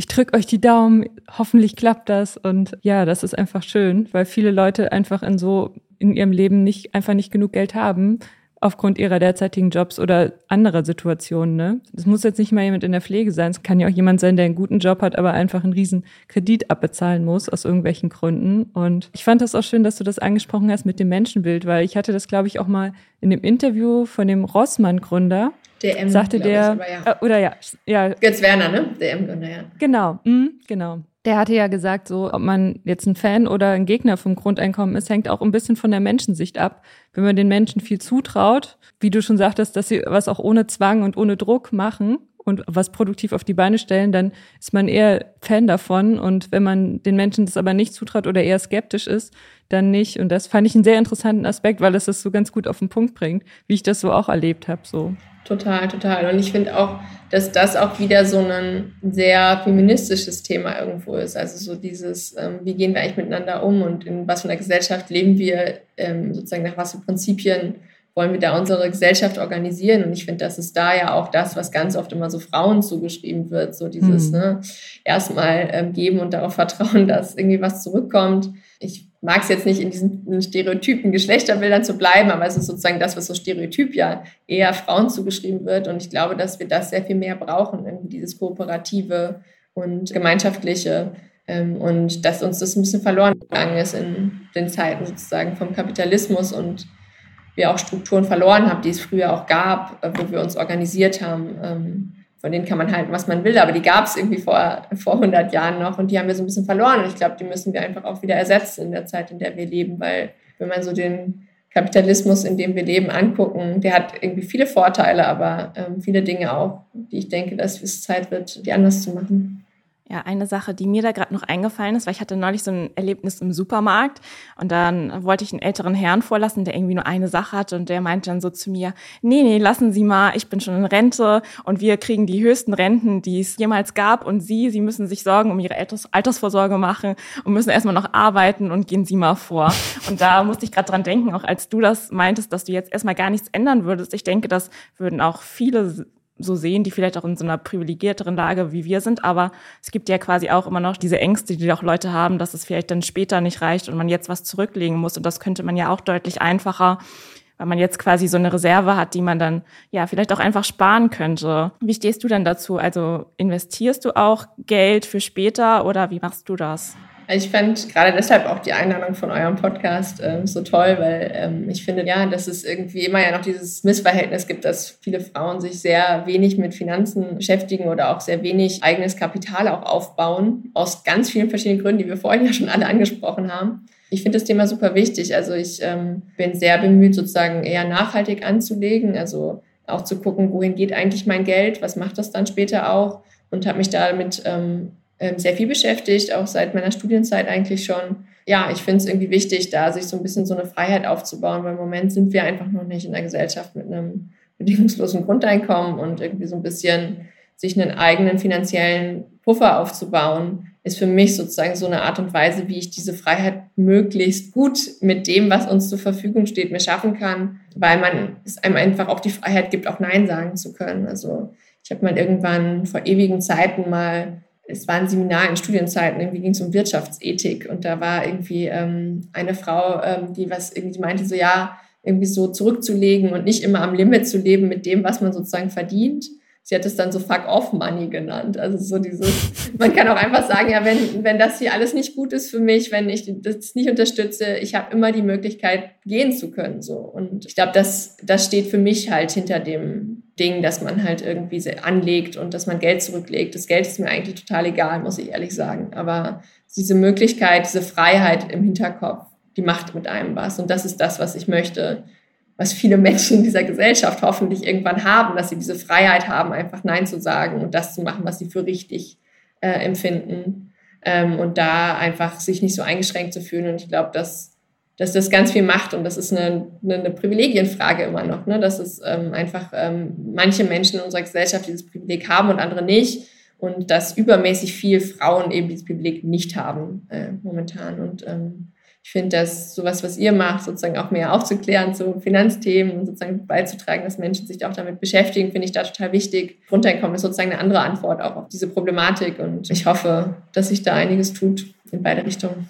ich drücke euch die Daumen, hoffentlich klappt das. Und ja, das ist einfach schön, weil viele Leute einfach in so in ihrem Leben nicht einfach nicht genug Geld haben aufgrund ihrer derzeitigen Jobs oder anderer Situationen. Ne? Das muss jetzt nicht mal jemand in der Pflege sein. Es kann ja auch jemand sein, der einen guten Job hat, aber einfach einen riesen Kredit abbezahlen muss aus irgendwelchen Gründen. Und ich fand das auch schön, dass du das angesprochen hast mit dem Menschenbild, weil ich hatte das, glaube ich, auch mal in dem Interview von dem Rossmann-Gründer DM, sagte der, ich, ja. Äh, oder ja, ja. Götz Werner, ne? DM-Gründer, ja. Genau, mh, genau. Der hatte ja gesagt, so, ob man jetzt ein Fan oder ein Gegner vom Grundeinkommen ist, hängt auch ein bisschen von der Menschensicht ab. Wenn man den Menschen viel zutraut, wie du schon sagtest, dass sie was auch ohne Zwang und ohne Druck machen und was produktiv auf die Beine stellen, dann ist man eher Fan davon. Und wenn man den Menschen das aber nicht zutraut oder eher skeptisch ist, dann nicht. Und das fand ich einen sehr interessanten Aspekt, weil es das so ganz gut auf den Punkt bringt, wie ich das so auch erlebt habe. So. Total, total. Und ich finde auch, dass das auch wieder so ein sehr feministisches Thema irgendwo ist. Also so dieses, ähm, wie gehen wir eigentlich miteinander um und in was für einer Gesellschaft leben wir, ähm, sozusagen nach was für Prinzipien wollen wir da unsere Gesellschaft organisieren. Und ich finde, das ist da ja auch das, was ganz oft immer so Frauen zugeschrieben wird. So dieses, mhm. ne, erstmal ähm, geben und darauf vertrauen, [LAUGHS] dass irgendwie was zurückkommt. Ich mag es jetzt nicht in diesen stereotypen Geschlechterbildern zu bleiben, aber es ist sozusagen das, was so stereotyp ja eher Frauen zugeschrieben wird. Und ich glaube, dass wir das sehr viel mehr brauchen, irgendwie dieses kooperative und gemeinschaftliche. Ähm, und dass uns das ein bisschen verloren gegangen ist in den Zeiten sozusagen vom Kapitalismus und wir auch Strukturen verloren haben, die es früher auch gab, äh, wo wir uns organisiert haben. Von denen kann man halten, was man will, aber die gab es irgendwie vor, vor 100 Jahren noch und die haben wir so ein bisschen verloren. Und ich glaube, die müssen wir einfach auch wieder ersetzen in der Zeit, in der wir leben, weil wenn man so den Kapitalismus, in dem wir leben, angucken, der hat irgendwie viele Vorteile, aber ähm, viele Dinge auch, die ich denke, dass es Zeit wird, die anders zu machen. Ja, eine Sache, die mir da gerade noch eingefallen ist, weil ich hatte neulich so ein Erlebnis im Supermarkt und dann wollte ich einen älteren Herrn vorlassen, der irgendwie nur eine Sache hatte und der meinte dann so zu mir, nee, nee, lassen Sie mal, ich bin schon in Rente und wir kriegen die höchsten Renten, die es jemals gab und Sie, Sie müssen sich Sorgen um Ihre Alters Altersvorsorge machen und müssen erstmal noch arbeiten und gehen Sie mal vor. Und da musste ich gerade dran denken, auch als du das meintest, dass du jetzt erstmal gar nichts ändern würdest. Ich denke, das würden auch viele so sehen, die vielleicht auch in so einer privilegierteren Lage wie wir sind. Aber es gibt ja quasi auch immer noch diese Ängste, die auch Leute haben, dass es vielleicht dann später nicht reicht und man jetzt was zurücklegen muss. Und das könnte man ja auch deutlich einfacher, weil man jetzt quasi so eine Reserve hat, die man dann ja vielleicht auch einfach sparen könnte. Wie stehst du denn dazu? Also investierst du auch Geld für später oder wie machst du das? Ich fand gerade deshalb auch die Einladung von eurem Podcast ähm, so toll, weil ähm, ich finde, ja, dass es irgendwie immer ja noch dieses Missverhältnis gibt, dass viele Frauen sich sehr wenig mit Finanzen beschäftigen oder auch sehr wenig eigenes Kapital auch aufbauen, aus ganz vielen verschiedenen Gründen, die wir vorhin ja schon alle angesprochen haben. Ich finde das Thema super wichtig. Also ich ähm, bin sehr bemüht, sozusagen eher nachhaltig anzulegen, also auch zu gucken, wohin geht eigentlich mein Geld, was macht das dann später auch und habe mich damit ähm, sehr viel beschäftigt, auch seit meiner Studienzeit eigentlich schon. Ja, ich finde es irgendwie wichtig, da sich so ein bisschen so eine Freiheit aufzubauen, weil im Moment sind wir einfach noch nicht in der Gesellschaft mit einem bedingungslosen Grundeinkommen und irgendwie so ein bisschen sich einen eigenen finanziellen Puffer aufzubauen, ist für mich sozusagen so eine Art und Weise, wie ich diese Freiheit möglichst gut mit dem, was uns zur Verfügung steht, mir schaffen kann, weil man es einem einfach auch die Freiheit gibt, auch Nein sagen zu können. Also ich habe mal irgendwann vor ewigen Zeiten mal es war ein Seminar in Studienzeiten, irgendwie ging es um Wirtschaftsethik und da war irgendwie ähm, eine Frau, ähm, die was irgendwie meinte so, ja, irgendwie so zurückzulegen und nicht immer am Limit zu leben mit dem, was man sozusagen verdient. Sie hat es dann so Fuck-off-Money genannt. Also so dieses, [LAUGHS] man kann auch einfach sagen, ja, wenn, wenn das hier alles nicht gut ist für mich, wenn ich das nicht unterstütze, ich habe immer die Möglichkeit, gehen zu können. So. Und ich glaube, das, das steht für mich halt hinter dem Ding, dass man halt irgendwie anlegt und dass man Geld zurücklegt. Das Geld ist mir eigentlich total egal, muss ich ehrlich sagen. Aber diese Möglichkeit, diese Freiheit im Hinterkopf, die macht mit einem was. Und das ist das, was ich möchte, was viele Menschen in dieser Gesellschaft hoffentlich irgendwann haben, dass sie diese Freiheit haben, einfach Nein zu sagen und das zu machen, was sie für richtig äh, empfinden. Ähm, und da einfach sich nicht so eingeschränkt zu fühlen. Und ich glaube, dass, dass das ganz viel macht. Und das ist eine, eine, eine Privilegienfrage immer noch, ne? dass es ähm, einfach ähm, manche Menschen in unserer Gesellschaft dieses Privileg haben und andere nicht und dass übermäßig viel Frauen eben dieses Privileg nicht haben äh, momentan. Und ähm, ich finde, dass sowas, was ihr macht, sozusagen auch mehr aufzuklären zu Finanzthemen und sozusagen beizutragen, dass Menschen sich auch damit beschäftigen, finde ich da total wichtig. Grundeinkommen ist sozusagen eine andere Antwort auch auf diese Problematik und ich hoffe, dass sich da einiges tut in beide Richtungen.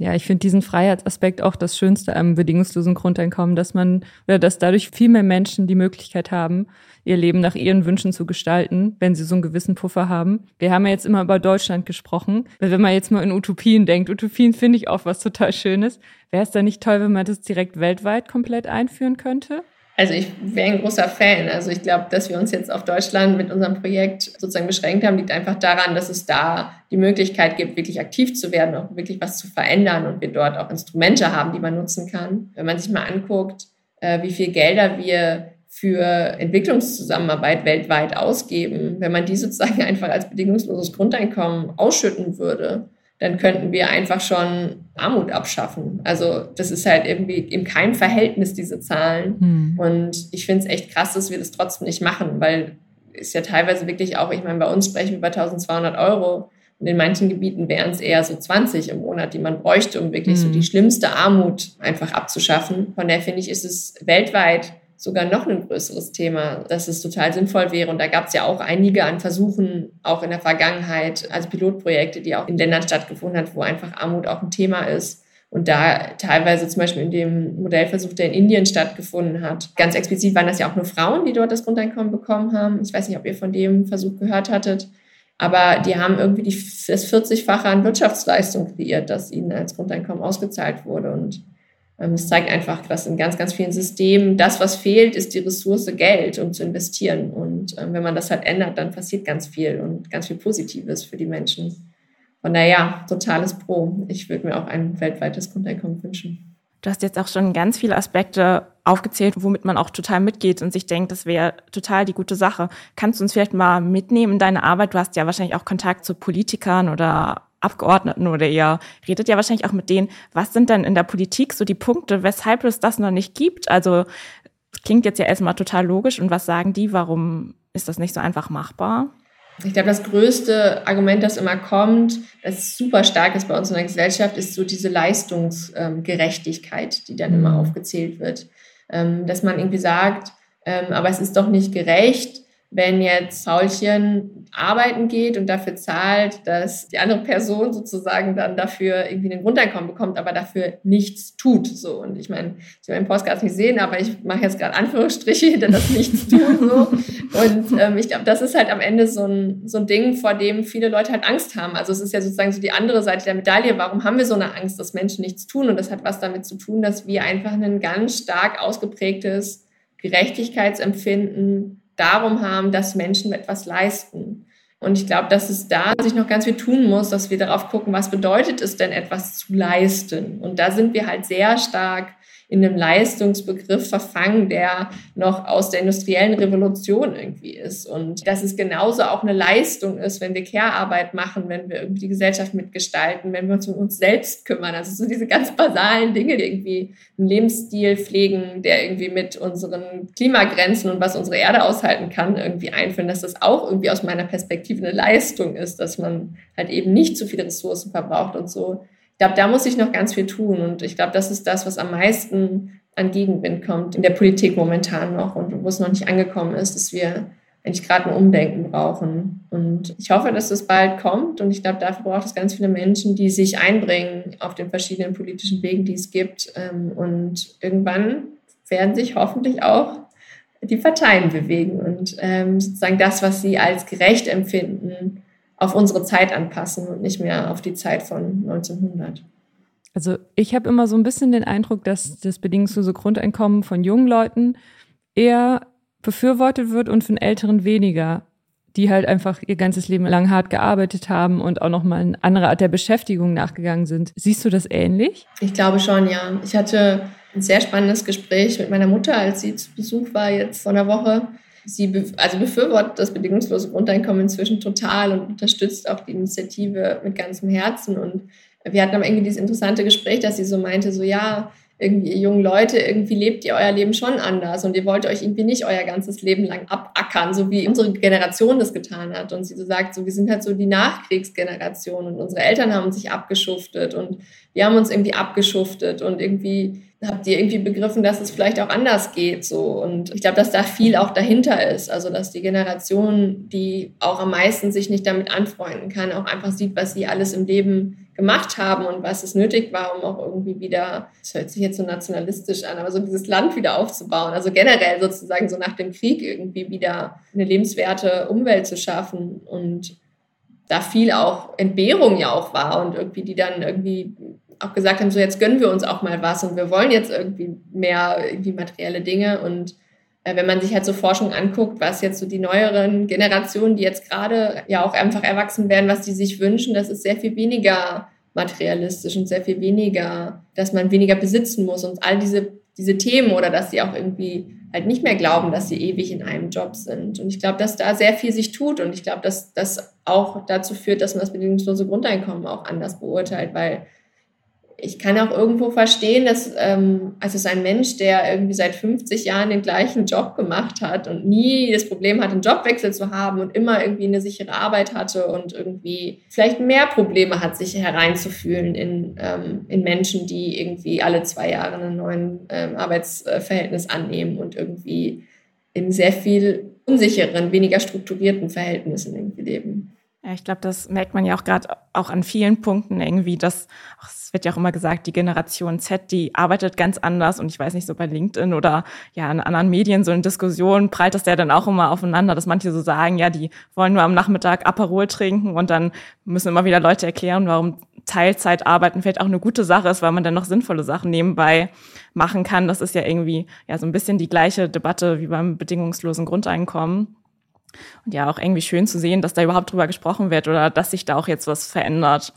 Ja, ich finde diesen Freiheitsaspekt auch das Schönste am bedingungslosen Grundeinkommen, dass man oder dass dadurch viel mehr Menschen die Möglichkeit haben, ihr Leben nach ihren Wünschen zu gestalten, wenn sie so einen gewissen Puffer haben. Wir haben ja jetzt immer über Deutschland gesprochen. Wenn man jetzt mal in Utopien denkt, Utopien finde ich auch was total Schönes. Wäre es da nicht toll, wenn man das direkt weltweit komplett einführen könnte? Also ich wäre ein großer Fan. Also ich glaube, dass wir uns jetzt auf Deutschland mit unserem Projekt sozusagen beschränkt haben, liegt einfach daran, dass es da die Möglichkeit gibt, wirklich aktiv zu werden, auch wirklich was zu verändern und wir dort auch Instrumente haben, die man nutzen kann. Wenn man sich mal anguckt, äh, wie viel Gelder wir für Entwicklungszusammenarbeit weltweit ausgeben, wenn man die sozusagen [LAUGHS] einfach als bedingungsloses Grundeinkommen ausschütten würde, dann könnten wir einfach schon Armut abschaffen. Also das ist halt irgendwie in keinem Verhältnis, diese Zahlen. Hm. Und ich finde es echt krass, dass wir das trotzdem nicht machen, weil ist ja teilweise wirklich auch, ich meine, bei uns sprechen wir über 1200 Euro und in manchen Gebieten wären es eher so 20 im Monat, die man bräuchte, um wirklich hm. so die schlimmste Armut einfach abzuschaffen. Von daher finde ich, ist es weltweit sogar noch ein größeres Thema, dass es total sinnvoll wäre. Und da gab es ja auch einige an Versuchen, auch in der Vergangenheit, also Pilotprojekte, die auch in Ländern stattgefunden hat, wo einfach Armut auch ein Thema ist. Und da teilweise zum Beispiel in dem Modellversuch, der in Indien stattgefunden hat, ganz explizit waren das ja auch nur Frauen, die dort das Grundeinkommen bekommen haben. Ich weiß nicht, ob ihr von dem Versuch gehört hattet. Aber die haben irgendwie die, das 40-fache an Wirtschaftsleistung kreiert, das ihnen als Grundeinkommen ausgezahlt wurde. Und es zeigt einfach, dass in ganz, ganz vielen Systemen das, was fehlt, ist die Ressource Geld, um zu investieren. Und ähm, wenn man das halt ändert, dann passiert ganz viel und ganz viel Positives für die Menschen. Von daher, totales Pro. Ich würde mir auch ein weltweites Grundeinkommen wünschen. Du hast jetzt auch schon ganz viele Aspekte aufgezählt, womit man auch total mitgeht und sich denkt, das wäre total die gute Sache. Kannst du uns vielleicht mal mitnehmen in deine Arbeit? Du hast ja wahrscheinlich auch Kontakt zu Politikern oder Abgeordneten oder ihr redet ja wahrscheinlich auch mit denen, was sind denn in der Politik so die Punkte, weshalb es das noch nicht gibt? Also klingt jetzt ja erstmal total logisch und was sagen die, warum ist das nicht so einfach machbar? Ich glaube, das größte Argument, das immer kommt, das super stark ist bei uns in der Gesellschaft, ist so diese Leistungsgerechtigkeit, die dann immer mhm. aufgezählt wird. Ähm, dass man irgendwie sagt, ähm, aber es ist doch nicht gerecht, wenn jetzt Paulchen arbeiten geht und dafür zahlt, dass die andere Person sozusagen dann dafür irgendwie ein Grundeinkommen bekommt, aber dafür nichts tut. So und ich meine, Sie werden den Podcast nicht sehen, aber ich mache jetzt gerade Anführungsstriche [LAUGHS] hinter das Nichts tun so. Und ähm, ich glaube, das ist halt am Ende so ein so ein Ding, vor dem viele Leute halt Angst haben. Also es ist ja sozusagen so die andere Seite der Medaille. Warum haben wir so eine Angst, dass Menschen nichts tun? Und das hat was damit zu tun, dass wir einfach ein ganz stark ausgeprägtes Gerechtigkeitsempfinden darum haben, dass Menschen etwas leisten. Und ich glaube, dass es da sich noch ganz viel tun muss, dass wir darauf gucken, was bedeutet es denn, etwas zu leisten. Und da sind wir halt sehr stark in einem Leistungsbegriff verfangen, der noch aus der industriellen Revolution irgendwie ist. Und dass es genauso auch eine Leistung ist, wenn wir Care-Arbeit machen, wenn wir irgendwie die Gesellschaft mitgestalten, wenn wir uns um uns selbst kümmern. Also so diese ganz basalen Dinge, die irgendwie einen Lebensstil pflegen, der irgendwie mit unseren Klimagrenzen und was unsere Erde aushalten kann, irgendwie einführen, dass das auch irgendwie aus meiner Perspektive eine Leistung ist, dass man halt eben nicht zu viele Ressourcen verbraucht und so ich glaube, da muss ich noch ganz viel tun. Und ich glaube, das ist das, was am meisten an Gegenwind kommt in der Politik momentan noch und wo es noch nicht angekommen ist, dass wir eigentlich gerade ein Umdenken brauchen. Und ich hoffe, dass das bald kommt. Und ich glaube, dafür braucht es ganz viele Menschen, die sich einbringen auf den verschiedenen politischen Wegen, die es gibt. Ähm, und irgendwann werden sich hoffentlich auch die Parteien bewegen und ähm, sozusagen das, was sie als gerecht empfinden, auf unsere Zeit anpassen und nicht mehr auf die Zeit von 1900. Also ich habe immer so ein bisschen den Eindruck, dass das bedingungslose Grundeinkommen von jungen Leuten eher befürwortet wird und von Älteren weniger, die halt einfach ihr ganzes Leben lang hart gearbeitet haben und auch nochmal eine andere Art der Beschäftigung nachgegangen sind. Siehst du das ähnlich? Ich glaube schon, ja. Ich hatte ein sehr spannendes Gespräch mit meiner Mutter, als sie zu Besuch war jetzt vor einer Woche. Sie be also befürwortet das bedingungslose Grundeinkommen inzwischen total und unterstützt auch die Initiative mit ganzem Herzen. Und wir hatten aber irgendwie dieses interessante Gespräch, dass sie so meinte, so ja, irgendwie ihr jungen Leute, irgendwie lebt ihr euer Leben schon anders und ihr wollt euch irgendwie nicht euer ganzes Leben lang abackern, so wie unsere Generation das getan hat. Und sie so sagt, so wir sind halt so die Nachkriegsgeneration und unsere Eltern haben sich abgeschuftet und wir haben uns irgendwie abgeschuftet und irgendwie habt ihr irgendwie begriffen, dass es vielleicht auch anders geht so und ich glaube, dass da viel auch dahinter ist, also dass die Generation, die auch am meisten sich nicht damit anfreunden kann, auch einfach sieht, was sie alles im Leben gemacht haben und was es nötig war, um auch irgendwie wieder, das hört sich jetzt so nationalistisch an, aber so dieses Land wieder aufzubauen. Also generell sozusagen so nach dem Krieg irgendwie wieder eine lebenswerte Umwelt zu schaffen und da viel auch Entbehrung ja auch war und irgendwie die dann irgendwie auch gesagt haben, so jetzt gönnen wir uns auch mal was und wir wollen jetzt irgendwie mehr irgendwie materielle Dinge. Und äh, wenn man sich halt so Forschung anguckt, was jetzt so die neueren Generationen, die jetzt gerade ja auch einfach erwachsen werden, was die sich wünschen, das ist sehr viel weniger materialistisch und sehr viel weniger, dass man weniger besitzen muss. Und all diese, diese Themen oder dass sie auch irgendwie halt nicht mehr glauben, dass sie ewig in einem Job sind. Und ich glaube, dass da sehr viel sich tut. Und ich glaube, dass das auch dazu führt, dass man das bedingungslose Grundeinkommen auch anders beurteilt, weil ich kann auch irgendwo verstehen, dass ähm, also es ein Mensch, der irgendwie seit 50 Jahren den gleichen Job gemacht hat und nie das Problem hat, einen Jobwechsel zu haben und immer irgendwie eine sichere Arbeit hatte und irgendwie vielleicht mehr Probleme hat, sich hereinzufühlen in, ähm, in Menschen, die irgendwie alle zwei Jahre einen neuen ähm, Arbeitsverhältnis annehmen und irgendwie in sehr viel unsicheren, weniger strukturierten Verhältnissen irgendwie leben. Ja, ich glaube, das merkt man ja auch gerade auch an vielen Punkten irgendwie, dass es wird ja auch immer gesagt, die Generation Z, die arbeitet ganz anders und ich weiß nicht, so bei LinkedIn oder ja in anderen Medien so in Diskussionen prallt das ja dann auch immer aufeinander, dass manche so sagen, ja, die wollen nur am Nachmittag Aperol trinken und dann müssen immer wieder Leute erklären, warum Teilzeit arbeiten vielleicht auch eine gute Sache ist, weil man dann noch sinnvolle Sachen nebenbei machen kann. Das ist ja irgendwie ja so ein bisschen die gleiche Debatte wie beim bedingungslosen Grundeinkommen. Und ja, auch irgendwie schön zu sehen, dass da überhaupt drüber gesprochen wird oder dass sich da auch jetzt was verändert.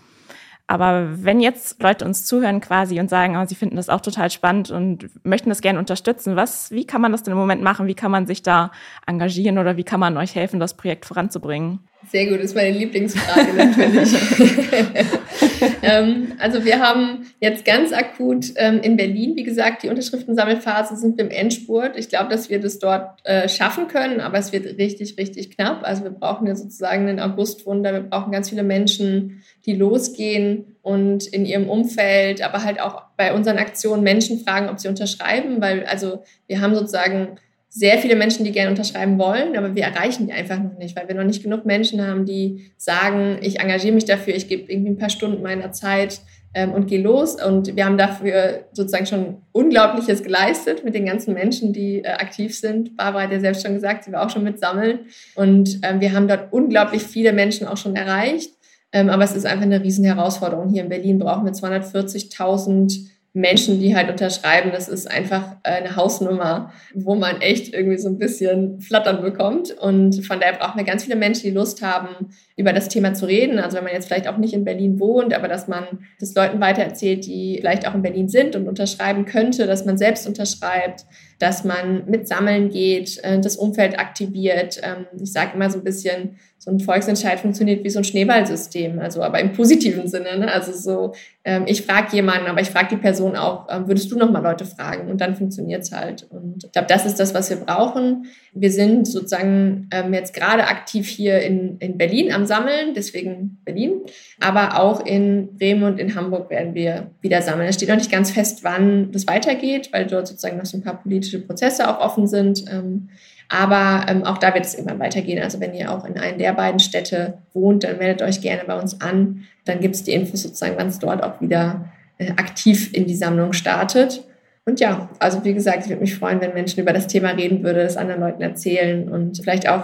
Aber wenn jetzt Leute uns zuhören quasi und sagen, oh, sie finden das auch total spannend und möchten das gerne unterstützen, was, wie kann man das denn im Moment machen? Wie kann man sich da engagieren oder wie kann man euch helfen, das Projekt voranzubringen? Sehr gut, das ist meine Lieblingsfrage natürlich. [LAUGHS] ähm, also wir haben jetzt ganz akut ähm, in Berlin, wie gesagt, die Unterschriftensammelphase sind wir im Endspurt. Ich glaube, dass wir das dort äh, schaffen können, aber es wird richtig, richtig knapp. Also wir brauchen ja sozusagen einen Augustwunder. Wir brauchen ganz viele Menschen, die losgehen und in ihrem Umfeld, aber halt auch bei unseren Aktionen Menschen fragen, ob sie unterschreiben, weil also wir haben sozusagen sehr viele Menschen, die gerne unterschreiben wollen, aber wir erreichen die einfach noch nicht, weil wir noch nicht genug Menschen haben, die sagen, ich engagiere mich dafür, ich gebe irgendwie ein paar Stunden meiner Zeit ähm, und gehe los. Und wir haben dafür sozusagen schon Unglaubliches geleistet mit den ganzen Menschen, die äh, aktiv sind. Barbara hat ja selbst schon gesagt, sie war auch schon mit Sammeln. Und ähm, wir haben dort unglaublich viele Menschen auch schon erreicht. Ähm, aber es ist einfach eine riesen Herausforderung. Hier in Berlin brauchen wir 240.000 Menschen, die halt unterschreiben, das ist einfach eine Hausnummer, wo man echt irgendwie so ein bisschen Flattern bekommt. Und von daher brauchen wir ganz viele Menschen, die Lust haben, über das Thema zu reden. Also wenn man jetzt vielleicht auch nicht in Berlin wohnt, aber dass man das Leuten weitererzählt, die vielleicht auch in Berlin sind und unterschreiben könnte, dass man selbst unterschreibt, dass man mit Sammeln geht, äh, das Umfeld aktiviert. Ähm, ich sage immer so ein bisschen, so ein Volksentscheid funktioniert wie so ein Schneeballsystem, also aber im positiven Sinne. Ne? Also so, ähm, ich frage jemanden, aber ich frage die Person auch, ähm, würdest du noch mal Leute fragen? Und dann funktioniert es halt. Und ich glaube, das ist das, was wir brauchen. Wir sind sozusagen jetzt gerade aktiv hier in, in Berlin am Sammeln, deswegen Berlin, aber auch in Bremen und in Hamburg werden wir wieder sammeln. Es steht noch nicht ganz fest, wann das weitergeht, weil dort sozusagen noch so ein paar politische politische Prozesse auch offen sind. Ähm, aber ähm, auch da wird es irgendwann weitergehen. Also wenn ihr auch in einer der beiden Städte wohnt, dann meldet euch gerne bei uns an. Dann gibt es die Infos sozusagen, wann es dort auch wieder äh, aktiv in die Sammlung startet. Und ja, also wie gesagt, ich würde mich freuen, wenn Menschen über das Thema reden würden, das anderen Leuten erzählen und vielleicht auch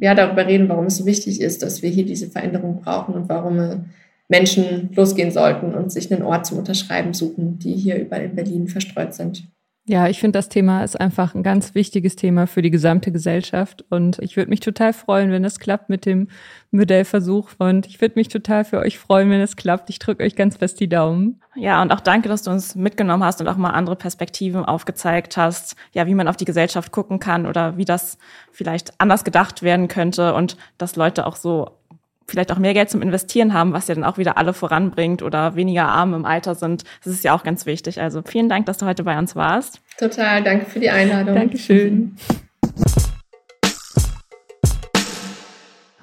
ja, darüber reden, warum es so wichtig ist, dass wir hier diese Veränderung brauchen und warum Menschen losgehen sollten und sich einen Ort zum Unterschreiben suchen, die hier überall in Berlin verstreut sind. Ja, ich finde, das Thema ist einfach ein ganz wichtiges Thema für die gesamte Gesellschaft. Und ich würde mich total freuen, wenn es klappt mit dem Modellversuch. Und ich würde mich total für euch freuen, wenn es klappt. Ich drücke euch ganz fest die Daumen. Ja, und auch danke, dass du uns mitgenommen hast und auch mal andere Perspektiven aufgezeigt hast. Ja, wie man auf die Gesellschaft gucken kann oder wie das vielleicht anders gedacht werden könnte und dass Leute auch so vielleicht auch mehr Geld zum Investieren haben, was ja dann auch wieder alle voranbringt oder weniger arm im Alter sind. Das ist ja auch ganz wichtig. Also vielen Dank, dass du heute bei uns warst. Total, danke für die Einladung. Dankeschön.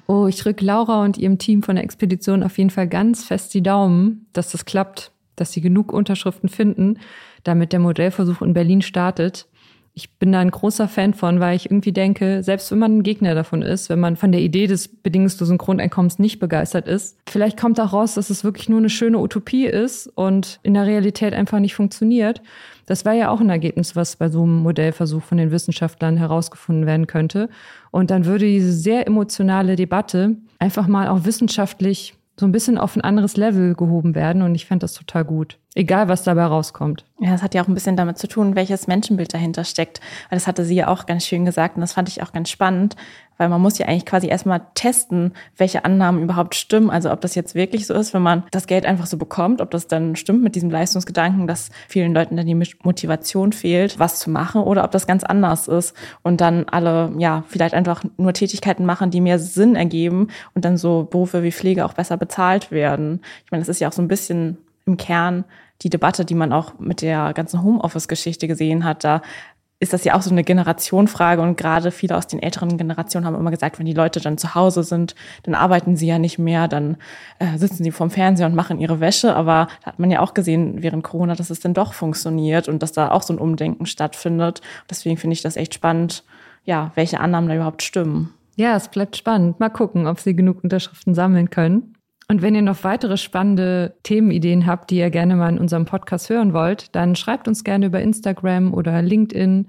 Oh, ich drücke Laura und ihrem Team von der Expedition auf jeden Fall ganz fest die Daumen, dass das klappt, dass sie genug Unterschriften finden, damit der Modellversuch in Berlin startet ich bin da ein großer Fan von, weil ich irgendwie denke, selbst wenn man ein Gegner davon ist, wenn man von der Idee des bedingungslosen Grundeinkommens nicht begeistert ist, vielleicht kommt auch raus, dass es wirklich nur eine schöne Utopie ist und in der Realität einfach nicht funktioniert. Das wäre ja auch ein Ergebnis, was bei so einem Modellversuch von den Wissenschaftlern herausgefunden werden könnte. Und dann würde diese sehr emotionale Debatte einfach mal auch wissenschaftlich so ein bisschen auf ein anderes Level gehoben werden. Und ich fände das total gut. Egal, was dabei rauskommt. Ja, das hat ja auch ein bisschen damit zu tun, welches Menschenbild dahinter steckt. Weil das hatte sie ja auch ganz schön gesagt und das fand ich auch ganz spannend, weil man muss ja eigentlich quasi erstmal testen, welche Annahmen überhaupt stimmen. Also ob das jetzt wirklich so ist, wenn man das Geld einfach so bekommt, ob das dann stimmt mit diesem Leistungsgedanken, dass vielen Leuten dann die Motivation fehlt, was zu machen, oder ob das ganz anders ist und dann alle, ja, vielleicht einfach nur Tätigkeiten machen, die mehr Sinn ergeben und dann so Berufe wie Pflege auch besser bezahlt werden. Ich meine, das ist ja auch so ein bisschen im Kern die Debatte, die man auch mit der ganzen Homeoffice-Geschichte gesehen hat. Da ist das ja auch so eine Generationfrage und gerade viele aus den älteren Generationen haben immer gesagt, wenn die Leute dann zu Hause sind, dann arbeiten sie ja nicht mehr, dann äh, sitzen sie vorm Fernseher und machen ihre Wäsche. Aber da hat man ja auch gesehen während Corona, dass es dann doch funktioniert und dass da auch so ein Umdenken stattfindet. Deswegen finde ich das echt spannend, ja, welche Annahmen da überhaupt stimmen. Ja, es bleibt spannend. Mal gucken, ob sie genug Unterschriften sammeln können. Und wenn ihr noch weitere spannende Themenideen habt, die ihr gerne mal in unserem Podcast hören wollt, dann schreibt uns gerne über Instagram oder LinkedIn.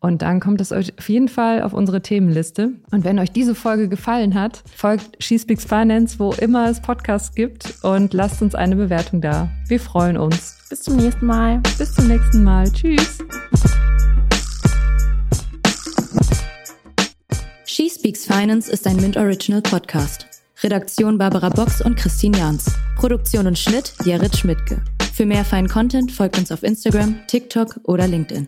Und dann kommt es euch auf jeden Fall auf unsere Themenliste. Und wenn euch diese Folge gefallen hat, folgt She Speaks Finance, wo immer es Podcasts gibt und lasst uns eine Bewertung da. Wir freuen uns. Bis zum nächsten Mal. Bis zum nächsten Mal. Tschüss. She Speaks Finance ist ein Mint Original Podcast. Redaktion Barbara Box und Christine Jans. Produktion und Schnitt Jared Schmidtke. Für mehr feinen Content folgt uns auf Instagram, TikTok oder LinkedIn.